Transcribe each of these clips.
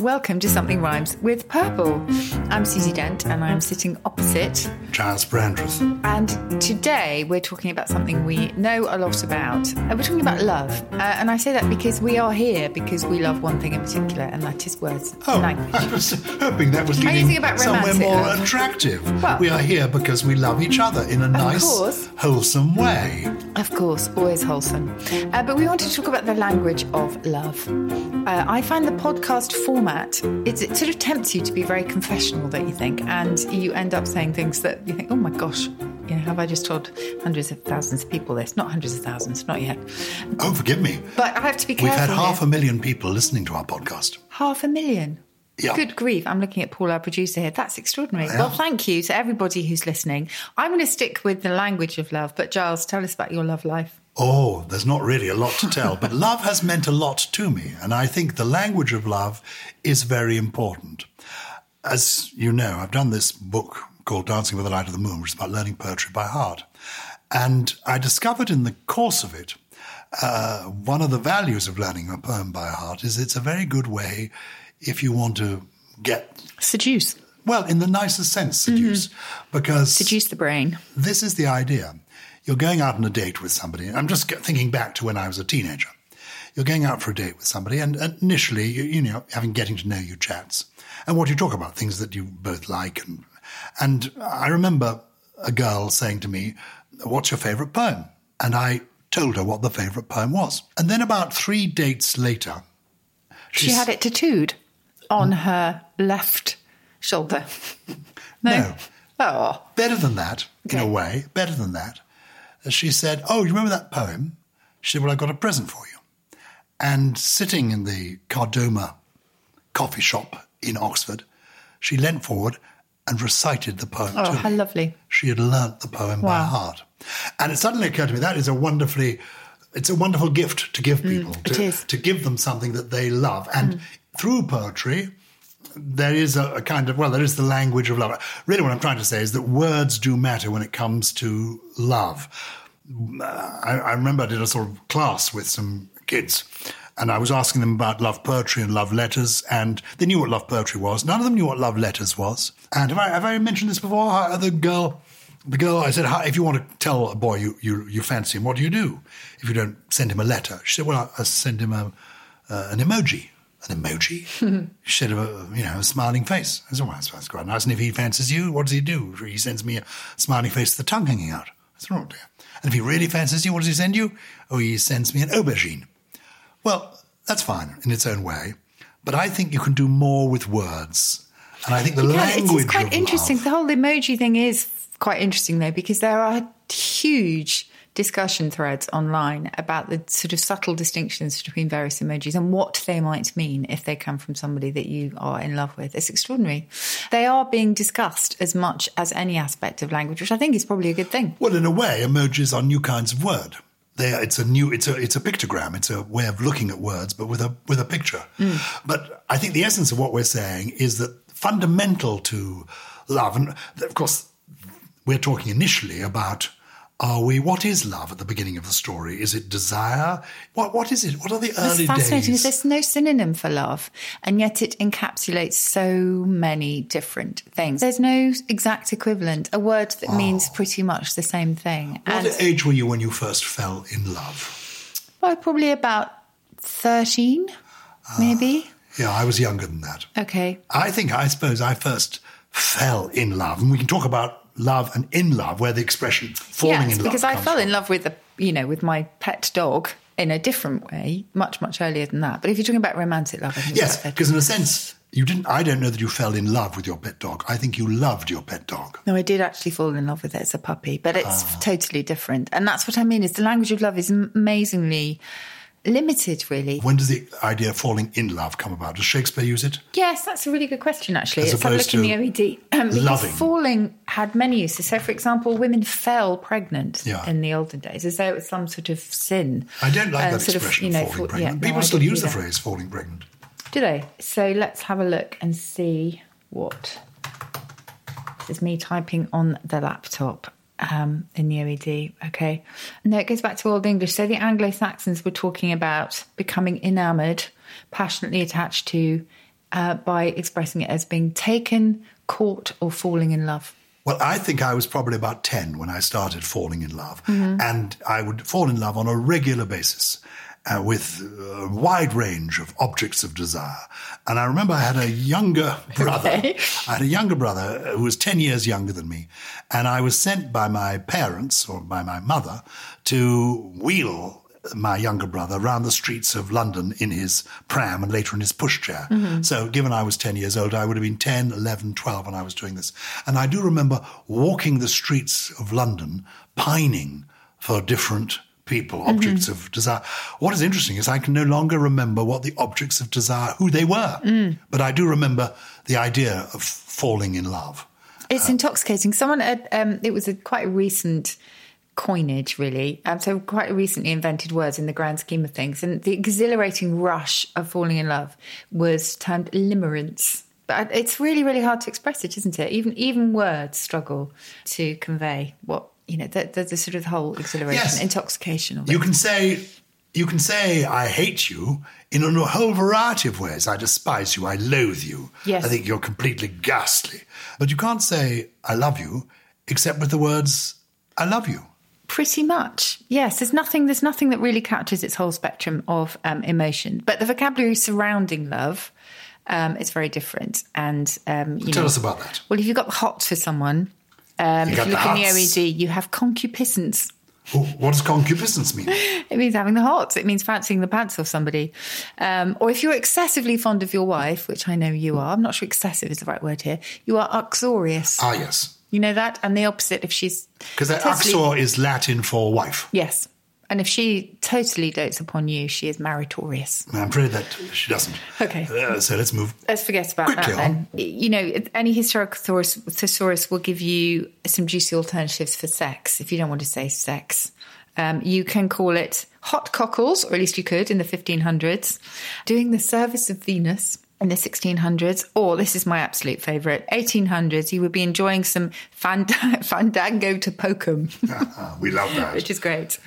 Welcome to Something Rhymes with Purple. I'm Susie Dent and I'm sitting opposite. Gyles Brandreth. And today we're talking about something we know a lot about. Uh, We're talking about love. Uh, and I say that because we are here because we love one thing in particular, and that is words. Oh, language. I was hoping that was How do you leading about somewhere more love? attractive. Well- we are here because we love each other in a nice, course. wholesome way. Of course, always wholesome. Uh, but we want to talk about the language of love. Uh, I find the podcast format, it's, it sort of tempts you to be very confessional, don't you think? And you end up saying things that you think, oh my gosh, you know, have I just told hundreds of thousands of people this? Not hundreds of thousands, not yet. Oh, forgive me. But I have to be careful. We've had half here. a million people listening to our podcast. Half a million. Yeah. Good grief. I'm looking at Paul, our producer here. That's extraordinary. Yeah. Well, thank you to everybody who's listening. I'm going to stick with the language of love, but Gyles, tell us about your love life. Oh, there's not really a lot to tell, but love has meant a lot to me, and I think the language of love is very important. As you know, I've done this book called Dancing with the Light of the Moon, which is about learning poetry by heart. And I discovered in the course of it, uh, one of the values of learning a poem by heart is it's a very good way if you want to get, Seduce. well, in the nicest sense, seduce, because Seduce the brain. this is the idea. You're going out on a date with somebody. I'm just thinking back to when I was a teenager. You're going out for a date with somebody, and initially, you, you know, having getting to know you chats, and what you talk about, things that you both like, and and I remember a girl saying to me, "What's your favourite poem?" And I told her what the favourite poem was, and then about three dates later, She had it tattooed on her left shoulder. No. No. Oh. better than that, in a way, better than that. Uh, She said, Oh, you remember that poem? She said, Well, I've got a present for you. And sitting in the Kardomah coffee shop in Oxford, she leant forward and recited the poem Oh, to how me. lovely. She had learnt the poem by heart. And it suddenly occurred to me that is a wonderfully it's a wonderful gift to give people. Mm, to, is. Mm. to give them something that they love. And through poetry, there is a, a kind of well, there is the language of love. Really, what I'm trying to say is that words do matter when it comes to love. I, I remember I did a sort of class with some kids, and I was asking them about love poetry and love letters, and they knew what love poetry was. None of them knew what love letters was. And have I, have I mentioned this before? The girl, the girl, I said, if you want to tell a boy you, you, you fancy him, what do you do if you don't send him a letter? She said, Well, I, I send him a, uh, an emoji. An emoji? Instead of a, you know, a smiling face. I said, well, that's, that's quite nice. And if he fancies you, what does he do? He sends me a smiling face with the tongue hanging out. I said, oh dear. And if he really fancies you, what does he send you? Oh, he sends me an aubergine. Well, that's fine in its own way. But I think you can do more with words. And I think the Yeah, it's, language it's quite interesting. love- The whole emoji thing is quite interesting, though, because there are huge discussion threads online about the sort of subtle distinctions between various emojis and what they might mean if they come from somebody that you are in love with. It's extraordinary. They are being discussed as much as any aspect of language, which I think is probably a good thing. Well, in a way, emojis are new kinds of word. They are, it's a new, it's a, it's a pictogram. It's a way of looking at words, but with a, with a picture. Mm. But I think the essence of what we're saying is that fundamental to love, and of course, we're talking initially about are we? What is love at the beginning of the story? Is it desire? What What is it? What are the It's early fascinating days? there's no synonym for love, and yet it encapsulates so many different things. There's no exact equivalent, a word that means ah. pretty much the same thing. What And age were you when you first fell in love? well, probably about 13, ah, maybe. Yeah, I was younger than that. Okay. I think, I suppose, I first fell in love, and we can talk about love and in love, where the expression falling yes, in love because I fell from. in love with the, you know, with my pet dog in a different way, much much earlier than that. But if you're talking about romantic love, I think Yes, because in a sense, you didn't. I don't know that you fell in love with your pet dog. I think you loved your pet dog. No, I did actually fall in love with it as a puppy, but it's Ah. totally different. And that's what I mean is the language of love is amazingly limited, really. When does the idea of falling in love come about? Does Shakespeare use it? Yes, that's a really good question, actually. As have opposed in the OED. Um, loving. falling had many uses. So, for example, women fell pregnant Yeah. in the olden days as though it was some sort of sin. I don't like Um, that sort of, you know, falling for- pregnant. yeah, People I still use the phrase falling pregnant. Do they? So let's have a look and see what. This is me typing on the laptop um, in the OED. Okay. No, it goes back to Old English. So the Anglo Saxons were talking about becoming enamoured, passionately attached to, uh, by expressing it as being taken, caught, or falling in love. Well, I think I was probably about 10 when I started falling in love. Mm-hmm. And I would fall in love on a regular basis uh, with a wide range of objects of desire. And I remember I had a younger brother. Okay. I had a younger brother who was 10 years younger than me. And I was sent by my parents or by my mother to wheel my younger brother around the streets of London in his pram and later in his pushchair. So, given I was 10 years old, I would have been 10, 11, 12 when I was doing this. And I do remember walking the streets of London, pining for different people, objects of desire. What is interesting is I can no longer remember what the objects of desire, who they were. But I do remember the idea of falling in love. It's intoxicating. Someone, had, um, it was a quite a recent coinage, really. Um, so quite recently invented words in the grand scheme of things. And the exhilarating rush of falling in love was termed limerence. But it's really, really hard to express it, isn't it? Even even words struggle to convey what you know. The, the, the sort of whole exhilaration, Yes. intoxication of. You can say, you can say, I hate you in a whole variety of ways. I despise you. I loathe you. Yes. I think you're completely ghastly. But you can't say, I love you, except with the words, I love you. Pretty much, yes. There's nothing. There's nothing that really captures its whole spectrum of um, emotion. But the vocabulary surrounding love um, is very different. And um, you Tell know, us about that. Well, if you've got hot for someone, um, You if you look in the. OED, you have concupiscence. Oh, what does concupiscence mean? It means having the hots. It means fancying the pants off somebody. Um, or if you're excessively fond of your wife, which I know you are, I'm not sure excessive is the right word here. You are uxorious. ah, yes. you know that, and the opposite if she's Because uxor is Latin for wife. Yes. And if she totally dotes upon you, she is maritorious. I'm afraid that she doesn't. Okay. Uh, so let's move. Let's forget about that then. You know, any historical thesaurus, thesaurus will give you some juicy alternatives for sex if you don't want to say sex. Um, you can call it hot cockles, or at least you could in the 1500s, doing the service of Venus in the 1600s, or this is my absolute favourite, 1800s, you would be enjoying some fand- fandango de pokum. Ah, we love that. which is great.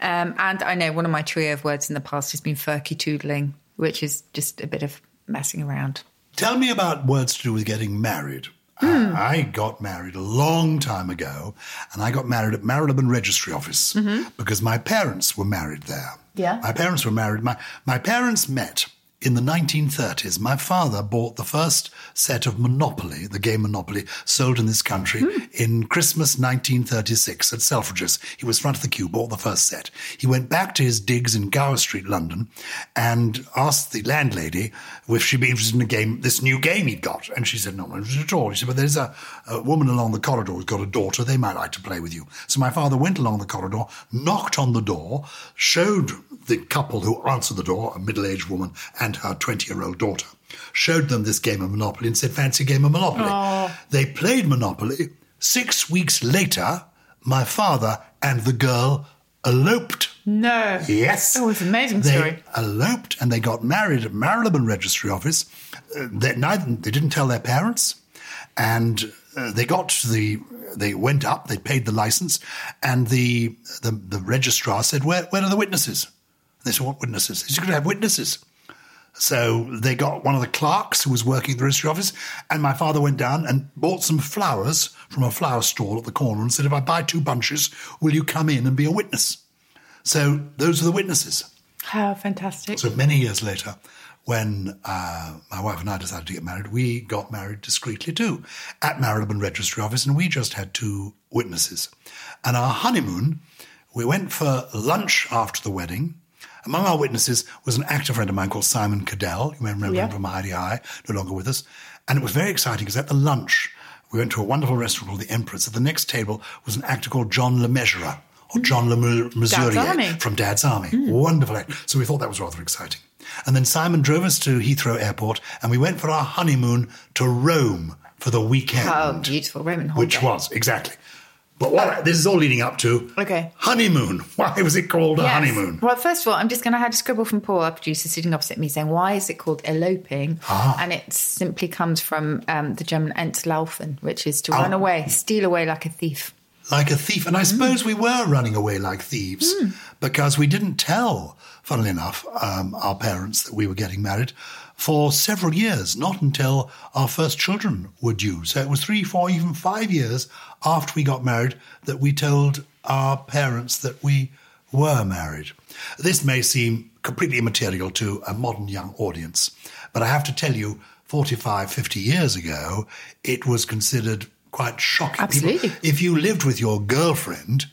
Um, and I know one of my trio of words in the past has been firkytoodling, which is just a bit of messing around. Tell me about words to do with getting married. Uh, I got married a long time ago, and I got married at Marylebone Registry Office because my parents were married there. Mm-hmm. Yeah. My parents were married. My, my parents met in the 1930s. My father bought the first set of Monopoly, the game Monopoly, sold in this country Hmm. in Christmas 1936 at Selfridges. He was front of the queue, bought the first set. He went back to his digs in Gower Street, London, and asked the landlady if she'd be interested in a game, this new game he'd got. And she said, no, not interested at all. He said, but there's a, a woman along the corridor who's got a daughter. They might like to play with you. So my father went along the corridor, knocked on the door, showed the couple who answered the door, a middle-aged woman and her 20-year-old daughter, showed them this game of Monopoly and said, fancy game of Monopoly. They played Monopoly. Six weeks later, my father and the girl eloped. No. Yes. Oh, it's an amazing they story. eloped and they got married at Marylebone Registry Office. Uh, they, neither, they didn't tell their parents. And uh, they got to the they went up, they paid the license, and the the, the registrar said, "Where where are the witnesses?" And they said, "What witnesses?" He's going to have witnesses. So they got one of the clerks who was working at the registry office, and my father went down and bought some flowers from a flower stall at the corner and said, If I buy two bunches, will you come in and be a witness? So those are the witnesses. How fantastic. So many years later, when uh, my wife and I decided to get married, we got married discreetly too at Marylebone Registry Office, and we just had two witnesses. And our honeymoon, we went for lunch after the wedding. Among our witnesses was an actor friend of mine called Simon Cadell. You may remember Yeah. him from Hi-de-Hi, no longer with us. And it was very exciting because at the lunch, we went to a wonderful restaurant called the Empress. At the next table was an actor called John Le Mesurier, or John Le from Dad's Army. Wonderful actor. So we thought that was rather exciting. And then Simon drove us to Heathrow Airport, and we went for our honeymoon to Rome for the weekend. Oh, beautiful Roman holiday. Which was, exactly. But what, this is all leading up to Okay. honeymoon. Why was it called a Yes. honeymoon? Well, first of all, I'm just going to have a scribble from Paul, our producer, sitting opposite me, saying, "Why is it called eloping?" Ah. And it simply comes from um, the German entlaufen, which is to Oh. run away, steal away like a thief. like a thief. And I suppose we were running away like thieves because we didn't tell, funnily enough, um, our parents that we were getting married for several years, not until our first children were due. So it was three, four, even five years after we got married that we told our parents that we were married. This may seem completely immaterial to a modern young audience, but I have to tell you, 45, 50 years ago, it was considered quite shocking. People- Absolutely. if you lived with your girlfriend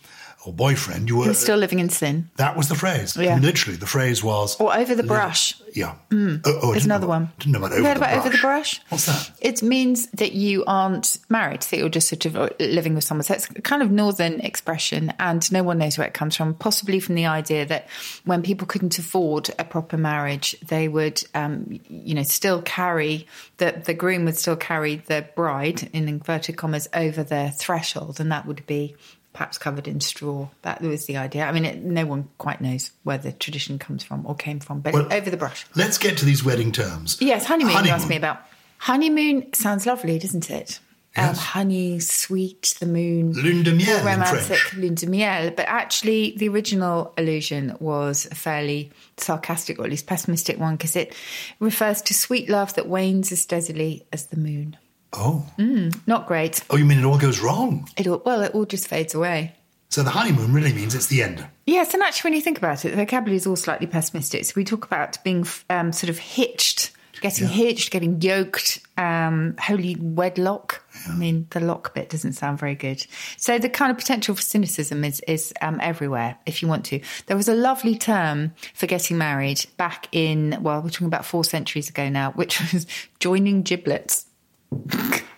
or boyfriend, you were still living in sin. that was the phrase. I mean, literally, the phrase was Or over the brush. Yeah. Oh, oh, There's another know- one. Didn't know about over the about brush. over the brush? What's that? It means that you aren't married, that you're just sort of uh, living with someone. So it's a kind of northern expression, and no one knows where it comes from. Possibly from the idea that when people couldn't afford a proper marriage, they would, um, you know, still carry the the groom would still carry the bride in inverted commas over their threshold, and that would be. Perhaps covered in straw. That was the idea. I mean, it, no one quite knows where the tradition comes from or came from, but Well, over the brush. Let's get to these wedding terms. Yes, honeymoon, you asked me about. Honeymoon sounds lovely, doesn't it? Um, honey, sweet, the moon. Lune de miel romantic, lune de miel. But actually, the original allusion was a fairly sarcastic or at least pessimistic one because it refers to sweet love that wanes as steadily as the moon. Oh. Not great. Oh, you mean it all goes wrong? It all, well, it all just fades away. So the honeymoon really means it's the end. Yes, and actually, when you think about it, the vocabulary is all slightly pessimistic. So we talk about being um, sort of hitched, getting hitched, getting yoked, um, holy wedlock. I mean, the lock bit doesn't sound very good. So the kind of potential for cynicism is is um, everywhere. If you want to, there was a lovely term for getting married back in well, we're talking about four centuries ago now, which was joining giblets.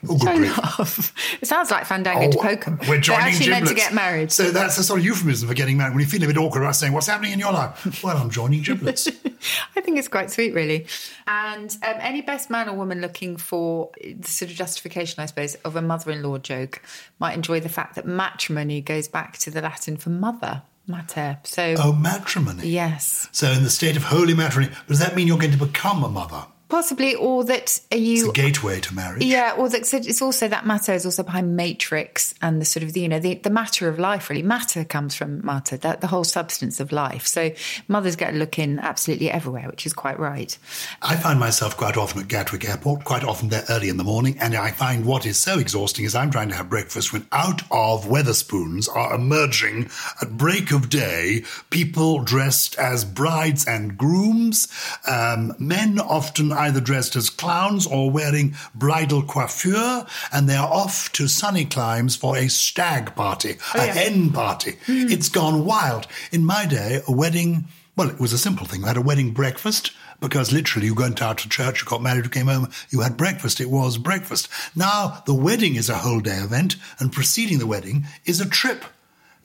Oh, good grief. It sounds like Fandango de Pokum. Oh, We're joining They're actually meant to get married. So that's a sort of euphemism for getting married when you feel a bit awkward about saying, What's happening in your life? Well, I'm joining giblets. I think it's quite sweet, really. And um, any best man or woman looking for the sort of justification, I suppose, of a mother in law joke might enjoy the fact that matrimony goes back to the Latin for mother, mater. So, oh, matrimony. yes. So in the state of holy matrimony, does that mean you're going to become a mother? Possibly, or that are It's you. a gateway to marriage. Yeah, or that it's also that matter is also behind matrix and the sort of the, you know the, the matter of life really matter comes from matter that the whole substance of life. So mothers get a look in absolutely everywhere, which is quite right. I find myself quite often at Gatwick Airport, quite often there early in the morning, and I find what is so exhausting is I'm trying to have breakfast when out of Wetherspoons are emerging at break of day people dressed as brides and grooms, um, men often either dressed as clowns or wearing bridal coiffure, and they are off to sunny climes for a stag party, a hen party. It's gone wild. In my day, a wedding well, it was a simple thing. We had a wedding breakfast because literally you went out to church, you got married, you came home, you had breakfast. It was breakfast. Now the wedding is a whole day event and preceding the wedding is a trip.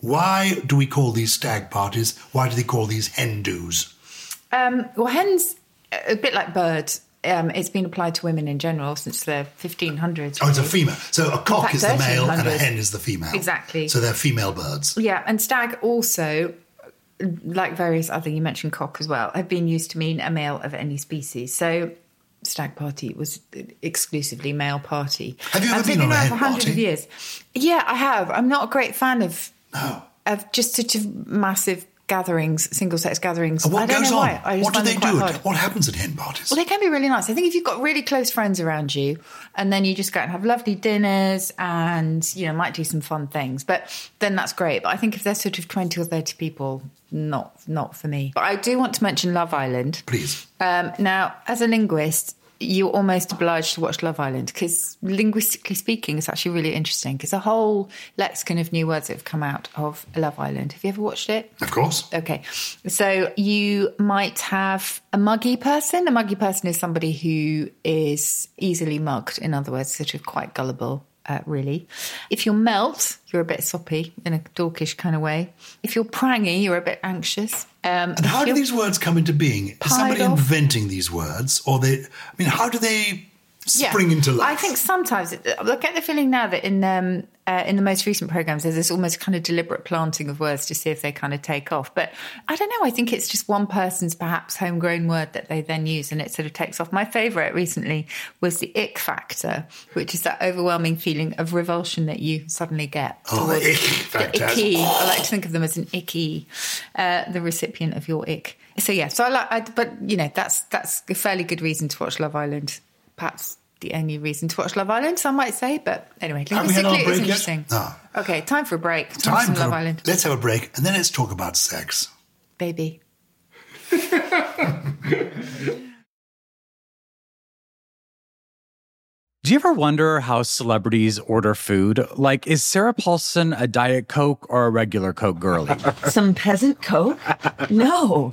Why do we call these stag parties? Why do they call these hen do's? Um, well, hens, a bit like birds, um, it's been applied to women in general since the 1500s. Oh, it's a female. So a cock fact, is the male and a hen is the female. Exactly. So they're female birds. Yeah, and stag also, like various other, you mentioned cock as well, have been used to mean a male of any species. So stag party was exclusively male party. Have you ever And been they've on a hen for hundreds of years. Yeah, I have. I'm not a great fan of No. of just such a massive gatherings, single sex gatherings. And what I don't goes know on? why. I just What do they do? What happens at hen parties? Well, they can be really nice. I think if you've got really close friends around you, and then you just go and have lovely dinners, and you know might do some fun things, but then that's great. But I think if there's sort of twenty or thirty people, not not for me. But I do want to mention Love Island. Please. Um, now, as a linguist, you're almost obliged to watch Love Island because, linguistically speaking, it's actually really interesting. Because a whole lexicon of new words that have come out of Love Island. Have you ever watched it? Of course. Okay. So you might have a muggy person. A muggy person is somebody who is easily mugged, in other words, sort of quite gullible. Uh, really. If you're melt, you're a bit soppy in a dorkish kind of way. If you're prangy, you're a bit anxious. Um, And how do these words come into being? Is somebody off. inventing these words, or they? I mean, how do they spring into life? I think sometimes I get the feeling now that in um, uh, in the most recent programs there's this almost kind of deliberate planting of words to see if they kind of take off. But I don't know. I think it's just one person's perhaps homegrown word that they then use and it sort of takes off. My favourite recently was the ick factor, which is that overwhelming feeling of revulsion that you suddenly get. Oh, the towards- ick factor. The icky. I like to think of them as an icky, uh, the recipient of your ick. So yeah. So I like. I, but you know, that's that's a fairly good reason to watch Love Island. Perhaps the only reason to watch Love Island, some might say. But anyway, Have we had our linguistically, it's interesting. No. Okay, time for a break. Time, for Time for Love a- Island, Let's have a break, and then let's talk about sex. baby. Do you ever wonder how celebrities order food? Like, is Sarah Paulson a Diet Coke or a regular Coke girlie? Some peasant coke? No.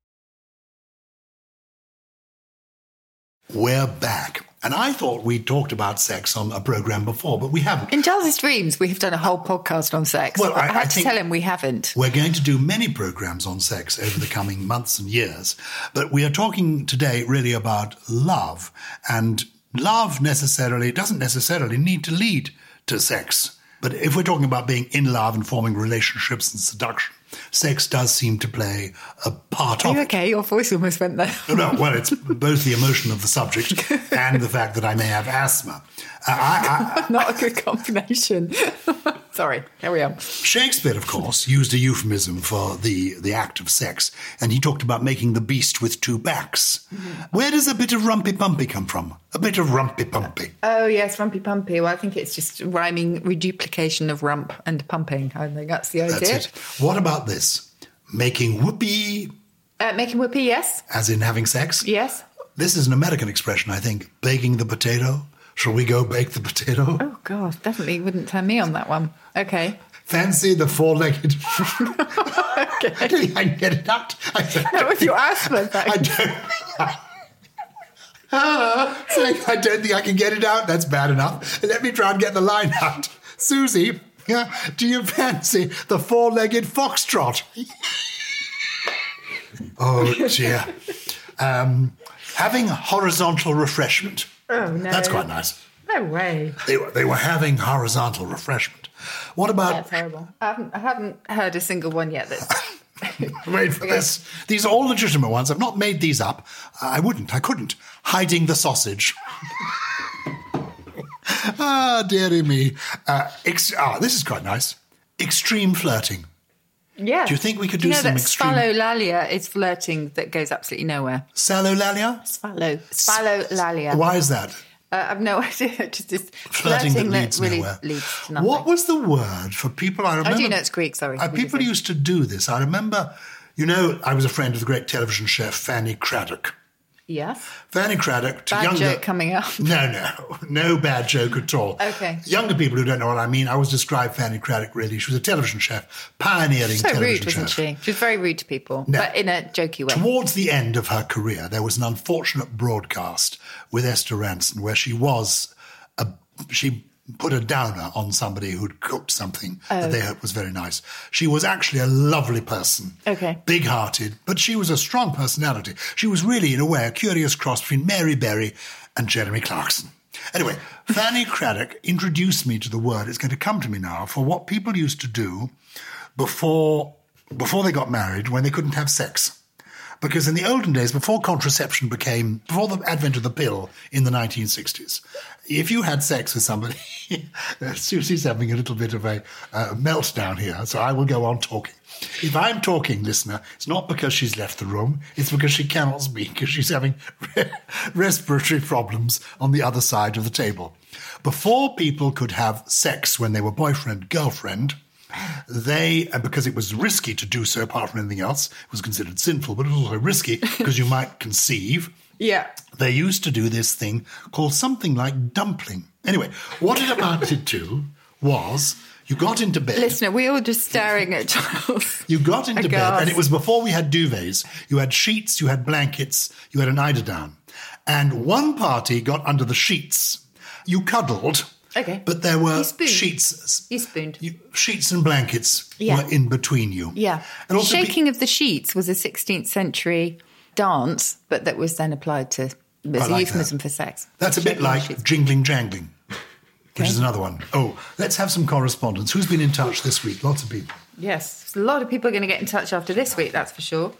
We're back, and I thought we talked about sex on a program before, but we haven't. In Charles's Dreams, we have done a whole podcast on sex. Well, I- I, I had to tell him we haven't. We're going to do many programs on sex over the coming months and years, but we are talking today really about love. And love necessarily doesn't necessarily need to lead to sex. But if we're talking about being in love and forming relationships and seduction, sex does seem to play a part Are of you it. okay? Your voice almost went there. No, no, well, it's both the emotion of the subject and the fact that I may have asthma. Uh, I, I, Not a good combination. Sorry, carry on. Shakespeare, of course, used a euphemism for the, the act of sex, and he talked about making the beast with two backs. Where does a bit of rumpy pumpy come from? A bit of rumpy pumpy. Oh yes, rumpy pumpy. Well, I think it's just rhyming reduplication of rump and pumping. I think that's the idea. That's it. What about this? Making whoopee, Uh, making whoopee, yes, as in having sex? yes. This is an American expression, I think. Baking the potato. Shall we go bake the potato? Oh god, definitely wouldn't turn me on that one. Okay. Fancy the four-legged. I don't I get it out. I, That was your asthma. I don't. Ah, saying I don't think I can get it out. That's bad enough. Let me try and get the line out. Susie, yeah, do you fancy the four-legged foxtrot? oh dear. Um, having horizontal refreshment. Oh no, That's quite nice. No way. They were, they were having horizontal refreshment. What about That's horrible. I haven't, I haven't heard a single one yet. That's Wait for this. These are all legitimate ones. I've not made these up. I wouldn't. I couldn't. Hiding the sausage. ah, dearie me. Uh, ex- ah, this is quite nice. Extreme flirting. Yeah. Do you think we could Do you do know some that extreme- Sphallolalia is flirting that goes absolutely nowhere. Salolalia? Sphallo, Sphallolalia. Why is that? Uh, I've no idea. Just this Flirting, flirting, that leads really nowhere. leads to nothing. What was the word for people? I remember. I do know it's Greek, sorry. Uh, What did you people used to do this. I remember. You know, I was a friend of the great television chef Fanny Cradock. Yes. Fanny Cradock to Bad younger joke coming up. No, no, no bad joke at all. Okay. Younger people who don't know what I mean, I always describe Fanny Cradock really. She was a television chef, pioneering So television rude, wasn't chef. she? She was very rude to people, No. but in a jokey way. Towards the end of her career, there was an unfortunate broadcast with Esther Rantzen where she was a she put a downer on somebody who'd cooked something Oh. that they hoped was very nice. She was actually a lovely person. Okay. Big hearted, but she was a strong personality. She was really, in a way, a curious cross between Mary Berry and Jeremy Clarkson. Anyway, Fanny Cradock introduced me to the word. It's going to come to me now for what people used to do before before they got married when they couldn't have sex. Because in the olden days, before contraception became, before the advent of the pill in the 1960s, if you had sex with somebody, Susie's having a little bit of a uh, meltdown here, so I will go on talking. If I'm talking, listener, it's not because she's left the room, it's because she cannot speak, because she's having respiratory problems on the other side of the table. Before people could have sex when they were boyfriend, girlfriend, they, and because it was risky to do so apart from anything else, it was considered sinful, but it was also risky because you might conceive. Yeah. They used to do this thing called something like dumpling. Anyway, what it amounted to was you got into bed. Listener, we were just staring at Charles. You got into bed, and it was before we had duvets. You had sheets, you had blankets, you had an eiderdown. And one party got under the sheets. You cuddled. Okay. But there were sheets. You spooned. You, sheets and blankets Yeah. were in between you. Yeah. And also Shaking of the sheets was a 16th century dance, but that was then applied to as I a like euphemism that. for sex. That's a bit like jingling jangling, which is another one. Oh, let's have some correspondence. Who's been in touch this week? Lots of people. Yes. A lot of people are going to get in touch after this week, that's for sure.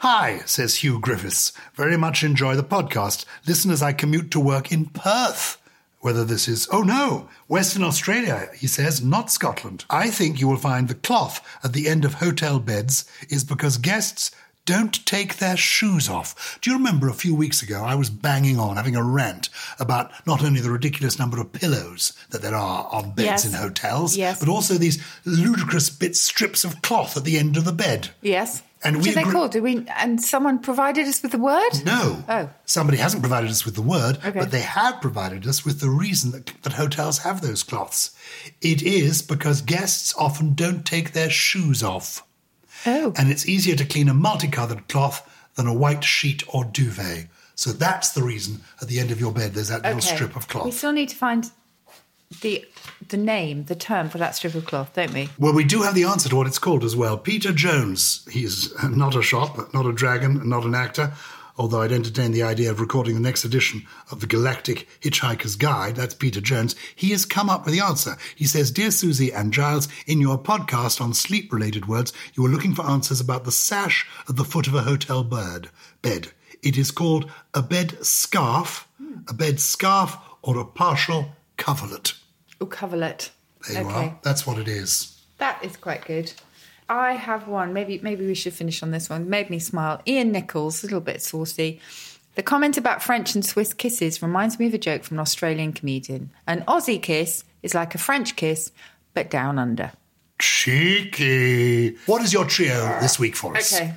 Hi, says Hugh Griffiths. Very much enjoy the podcast. Listen as I commute to work in Perth. Whether this is, oh no, Western Australia, he says, not Scotland. I think you will find the cloth at the end of hotel beds is because guests don't take their shoes off. Do you remember a few weeks ago I was banging on, having a rant about not only the ridiculous number of pillows that there are on beds Yes. in hotels, Yes. but also these ludicrous bits, strips of cloth at the end of the bed. Yes. And what we are they called? Do we? And someone provided us with the word. No. Oh. Somebody hasn't provided us with the word, Okay. but they have provided us with the reason that, that hotels have those cloths. It is because guests often don't take their shoes off. Oh. And it's easier to clean a multicolored cloth than a white sheet or duvet. So that's the reason at the end of your bed there's that little strip of cloth. We still need to find the the name, the term for that strip of cloth, don't we? Well, we do have the answer to what it's called as well. Peter Jones. He's not a shop, not a dragon, not an actor. Although I'd entertain the idea of recording the next edition of the Galactic Hitchhiker's Guide, that's Peter Jones. He has come up with the answer. He says, Dear Susie and Gyles, in your podcast on sleep related words, you were looking for answers about the sash at the foot of a hotel bird bed. It is called a bed scarf, a bed scarf, or a partial coverlet. Oh, coverlet. There you okay. are. That's what it is. That is quite good. I have one. Maybe maybe we should finish on this one. Made me smile. Ian Nichols, a little bit saucy. The comment about French and Swiss kisses reminds me of a joke from an Australian comedian. An Aussie kiss is like a French kiss, but down under. Cheeky. What is your trio this week for us? Okay.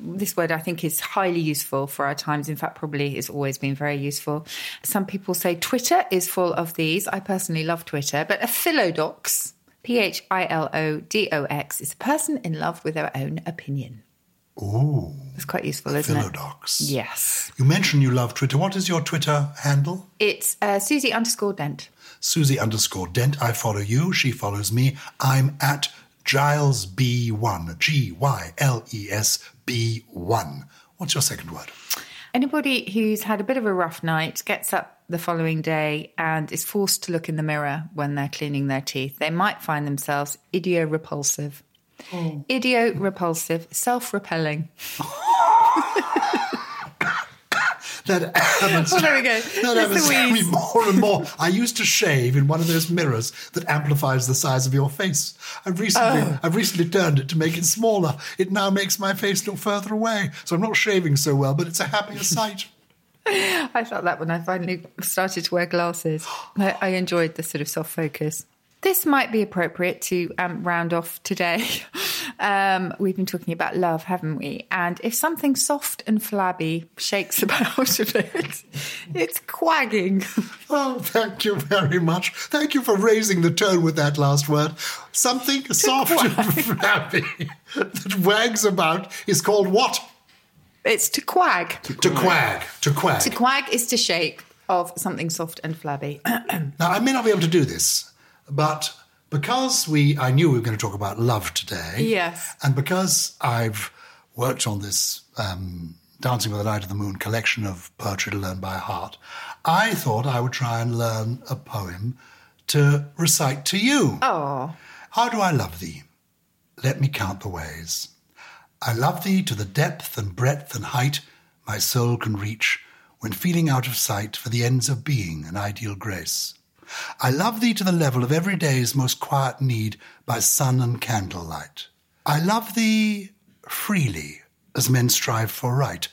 This word I think is highly useful for our times. In fact, probably has always been very useful. Some people say Twitter is full of these. I personally love Twitter, but a philodox, P H I L O D O X, is a person in love with their own opinion. Ooh, It's quite useful, isn't it? Philodox. Yes. You mentioned you love Twitter. What is your Twitter handle? It's uh, Susie underscore Dent. Susie underscore Dent. I follow you. She follows me. I'm at Giles B1. G Y L E S B1. What's your second word? Anybody who's had a bit of a rough night gets up the following day and is forced to look in the mirror when they're cleaning their teeth, they might find themselves idio-repulsive. Oh. Idio-repulsive, self-repelling. That happens. Oh, there we go. That There's happens to me more and more. I used to shave in one of those mirrors that amplifies the size of your face. I've recently, Oh. I've recently turned it to make it smaller. It now makes my face look further away. So I'm not shaving so well, but it's a happier sight. I felt that when I finally started to wear glasses. I, I enjoyed the sort of soft focus. This might be appropriate to um, round off today. Um, we've been talking about love, haven't we? And if something soft and flabby shakes about a bit, it's quagging. Oh, thank you very much. Thank you for raising the tone with that last word. Something soft and flabby that wags about is called what? It's to quag. To quag. To quag. To quag is to shake. of something soft and flabby. Now, I may not be able to do this, but because we, I knew we were going to talk about love today. Yes. And because I've worked on this um, Dancing with the Light of the Moon collection of poetry to learn by heart, I thought I would try and learn a poem to recite to you. oh, How do I love thee? Let me count the ways. I love thee to the depth and breadth and height my soul can reach when feeling out of sight for the ends of being and ideal grace. I love thee to the level of every day's most quiet need by sun and candlelight. I love thee freely as men strive for right.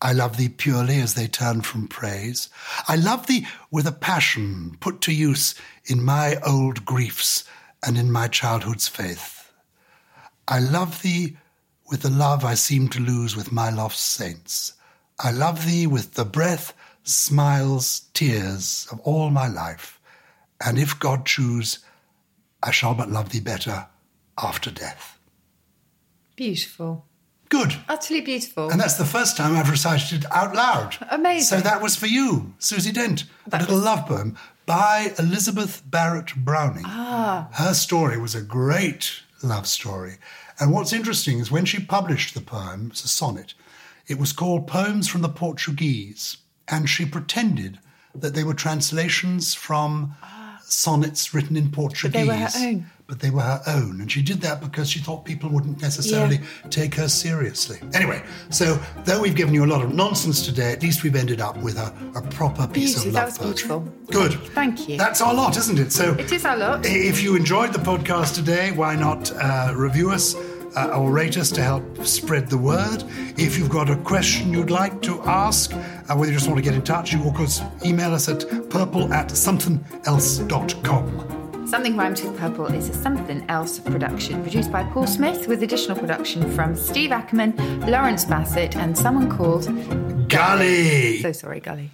I love thee purely as they turn from praise. I love thee with a passion put to use in my old griefs and in my childhood's faith. I love thee with the love I seem to lose with my lost saints. I love thee with the breath, smiles, tears of all my life. And if God choose, I shall but love thee better after death. beautiful. Good. Utterly beautiful. And that's the first time I've recited it out loud. Amazing. So that was for you, Susie Dent. a little love poem by Elizabeth Barrett Browning. Ah. Her story was a great love story. And what's interesting is when she published the poem, it's a sonnet, it was called Poems from the Portuguese. And she pretended that they were translations from sonnets written in Portuguese. they were her own. But they were her own. And she did that because she thought people wouldn't necessarily take her seriously. Anyway, so though we've given you a lot of nonsense today, at least we've ended up with a, a proper piece of that love was poetry. beautiful. Good. Thank you. That's our lot, isn't it? So It is our lot. If you enjoyed the podcast today, why not uh, review us? Uh, or rate us to help spread the word. If you've got a question you'd like to ask, uh, whether you just want to get in touch, you of course email us at purple at somethingelse.com. Something Rhymes with Purple is a Something Else production produced by Paul Smith with additional production from Steve Ackerman, Lawrence Bassett, and someone called Gully! So sorry, Gully.